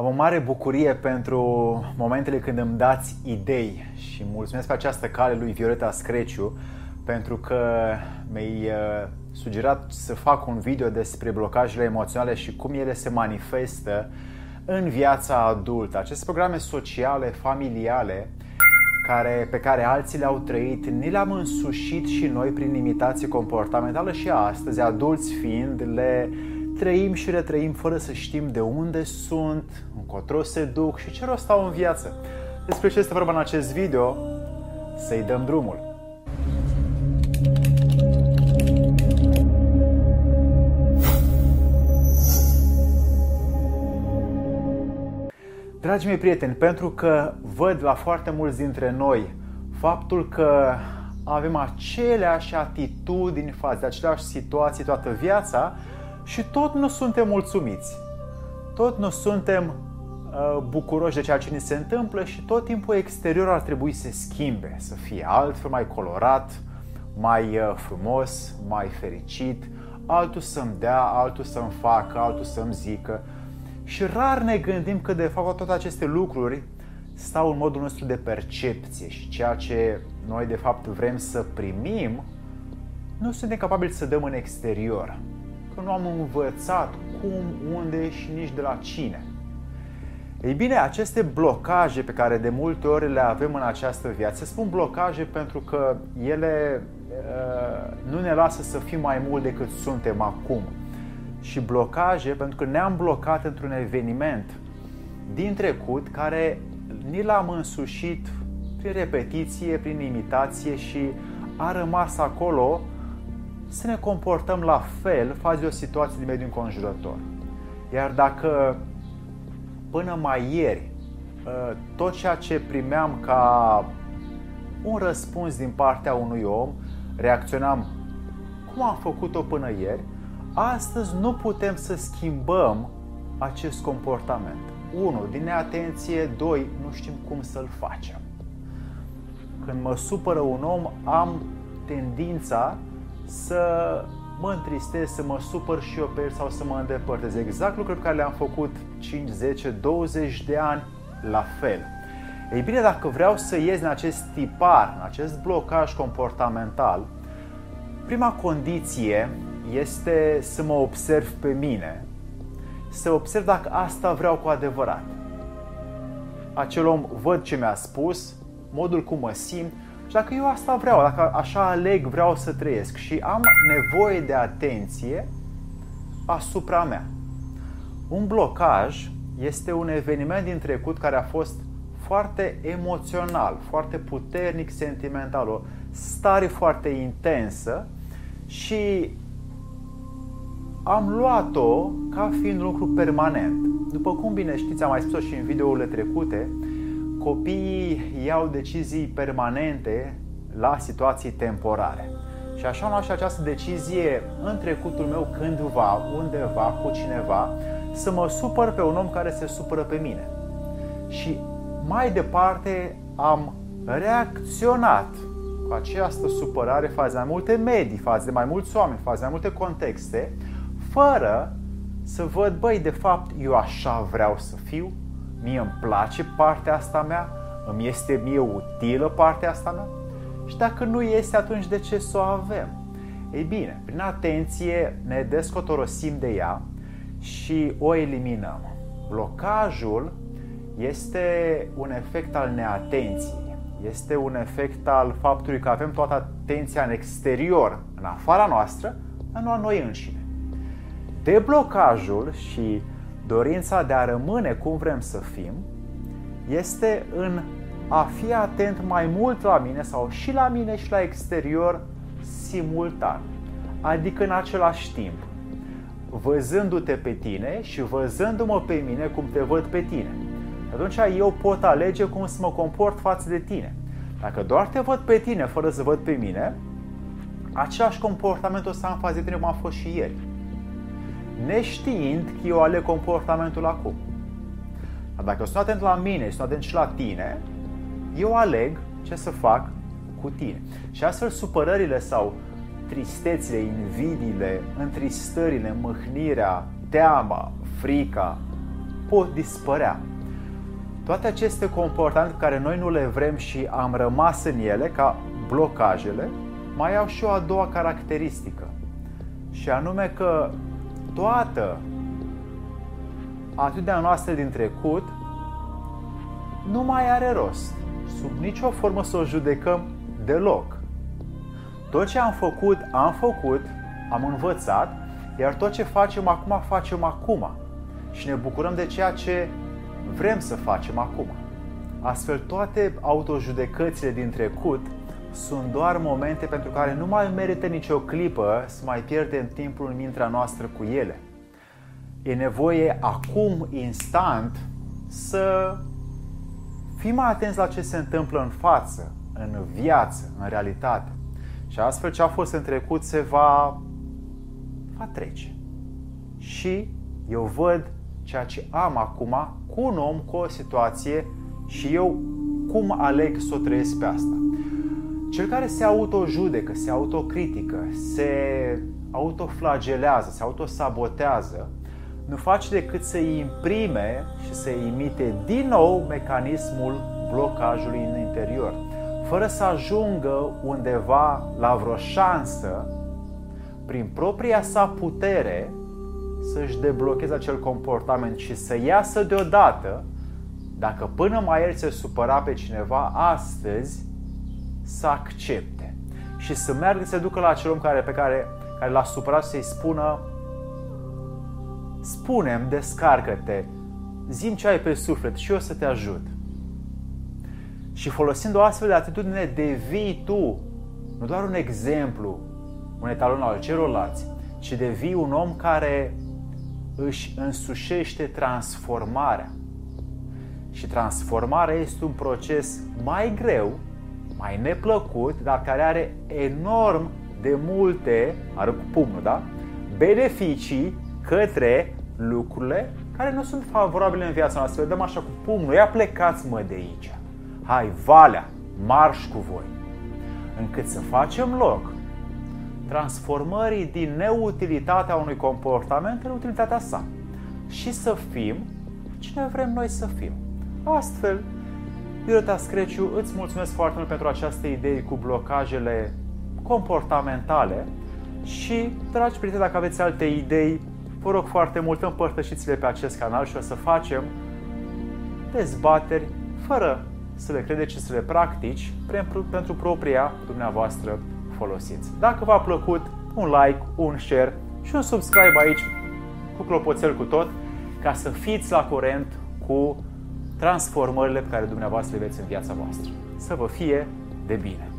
Am o mare bucurie pentru momentele când îmi dați idei și mulțumesc pe această cale lui Violeta Screciu pentru că mi-ai uh, sugerat să fac un video despre blocajele emoționale și cum ele se manifestă în viața adultă. Aceste programe sociale, familiale, care, pe care alții le-au trăit, ni le-am însușit și noi prin imitație comportamentală și astăzi, adulți fiind, le trăim și retrăim fără să știm de unde sunt, încotro se duc și ce rost au în viață. Despre ce este vorba în acest video, să-i dăm drumul. Dragii mei prieteni, pentru că văd la foarte mulți dintre noi faptul că avem aceleași atitudini față de aceleași situații toată viața, și tot nu suntem mulțumiți. Tot nu suntem uh, bucuroși de ceea ce ni se întâmplă și tot timpul exterior ar trebui să se schimbe, să fie altfel, mai colorat, mai uh, frumos, mai fericit, altul să-mi dea, altul să-mi facă, altul să-mi zică. Și rar ne gândim că de fapt toate aceste lucruri stau în modul nostru de percepție și ceea ce noi de fapt vrem să primim, nu suntem capabili să dăm în exterior că nu am învățat cum, unde și nici de la cine. Ei bine, aceste blocaje pe care de multe ori le avem în această viață, spun blocaje pentru că ele uh, nu ne lasă să fim mai mult decât suntem acum. Și blocaje pentru că ne-am blocat într-un eveniment din trecut care ni l-am însușit prin repetiție, prin imitație și a rămas acolo să ne comportăm la fel față de o situație din mediul înconjurător. Iar dacă până mai ieri ă, tot ceea ce primeam ca un răspuns din partea unui om, reacționam cum am făcut-o până ieri, astăzi nu putem să schimbăm acest comportament. 1. Din neatenție, 2. Nu știm cum să-l facem. Când mă supără un om, am tendința să mă întristez, să mă supăr și eu pe el sau să mă îndepărtez. Exact lucruri pe care le-am făcut 5, 10, 20 de ani, la fel. Ei bine, dacă vreau să ies din acest tipar, în acest blocaj comportamental, prima condiție este să mă observ pe mine, să observ dacă asta vreau cu adevărat. Acel om văd ce mi-a spus, modul cum mă simt și dacă eu asta vreau, dacă așa aleg, vreau să trăiesc și am nevoie de atenție asupra mea. Un blocaj este un eveniment din trecut care a fost foarte emoțional, foarte puternic sentimental, o stare foarte intensă și am luat-o ca fiind un lucru permanent. După cum bine știți, am mai spus-o și în videourile trecute, copiii iau decizii permanente la situații temporare. Și așa am luat și această decizie în trecutul meu cândva, undeva, cu cineva, să mă supăr pe un om care se supără pe mine. Și mai departe am reacționat cu această supărare față de mai multe medii, față de mai mulți oameni, față de mai multe contexte, fără să văd, băi, de fapt, eu așa vreau să fiu, mie îmi place partea asta mea, îmi este mie utilă partea asta mea și dacă nu este, atunci de ce să o avem? Ei bine, prin atenție ne descotorosim de ea și o eliminăm. Blocajul este un efect al neatenției, este un efect al faptului că avem toată atenția în exterior, în afara noastră, dar nu a noi înșine. Deblocajul și dorința de a rămâne cum vrem să fim, este în a fi atent mai mult la mine sau și la mine și la exterior simultan, adică în același timp, văzându-te pe tine și văzându-mă pe mine cum te văd pe tine. Atunci eu pot alege cum să mă comport față de tine. Dacă doar te văd pe tine fără să văd pe mine, același comportament o să am față de tine cum a fost și ieri neștiind că eu aleg comportamentul acum. Dar dacă sunt atent la mine și sunt atent și la tine, eu aleg ce să fac cu tine. Și astfel supărările sau tristețile, invidiile, întristările, mâhnirea, teama, frica, pot dispărea. Toate aceste comportamente care noi nu le vrem și am rămas în ele, ca blocajele, mai au și o a doua caracteristică. Și anume că toată atitudinea noastră din trecut nu mai are rost. Sub nicio formă să o judecăm deloc. Tot ce am făcut, am făcut, am învățat, iar tot ce facem acum, facem acum. Și ne bucurăm de ceea ce vrem să facem acum. Astfel, toate autojudecățile din trecut sunt doar momente pentru care nu mai merită nicio clipă să mai pierdem timpul în mintea noastră cu ele. E nevoie acum, instant, să fim mai atenți la ce se întâmplă în față, în viață, în realitate. Și astfel ce a fost în trecut se va, va trece. Și eu văd ceea ce am acum cu un om, cu o situație și eu cum aleg să o trăiesc pe asta. Cel care se autojudecă, se autocritică, se autoflagelează, se autosabotează, nu face decât să imprime și să imite din nou mecanismul blocajului în interior, fără să ajungă undeva la vreo șansă, prin propria sa putere, să-și deblocheze acel comportament și să iasă deodată, dacă până mai el se supăra pe cineva astăzi, să accepte și să meargă să ducă la acel om care, pe care, care l-a supărat să-i spună spune descarcă-te, zim ce ai pe suflet și eu să te ajut. Și folosind o astfel de atitudine, devii tu nu doar un exemplu, un etalon al celorlalți, ci devii un om care își însușește transformarea. Și transformarea este un proces mai greu, mai neplăcut, dar care are enorm de multe, arăt cu pumnul, da? Beneficii către lucrurile care nu sunt favorabile în viața noastră. Dăm așa cu pumnul, ia plecați mă de aici. Hai, valea, marș cu voi. Încât să facem loc transformării din neutilitatea unui comportament în utilitatea sa. Și să fim cine vrem noi să fim. Astfel, Violeta Screciu, îți mulțumesc foarte mult pentru această idee cu blocajele comportamentale și, dragi prieteni, dacă aveți alte idei, vă rog foarte mult împărtășiți-le pe acest canal și o să facem dezbateri fără să le credeți și să le practici pentru, pentru propria dumneavoastră folosiți. Dacă v-a plăcut, un like, un share și un subscribe aici cu clopoțel cu tot ca să fiți la curent cu transformările pe care dumneavoastră le veți în viața voastră. Să vă fie de bine!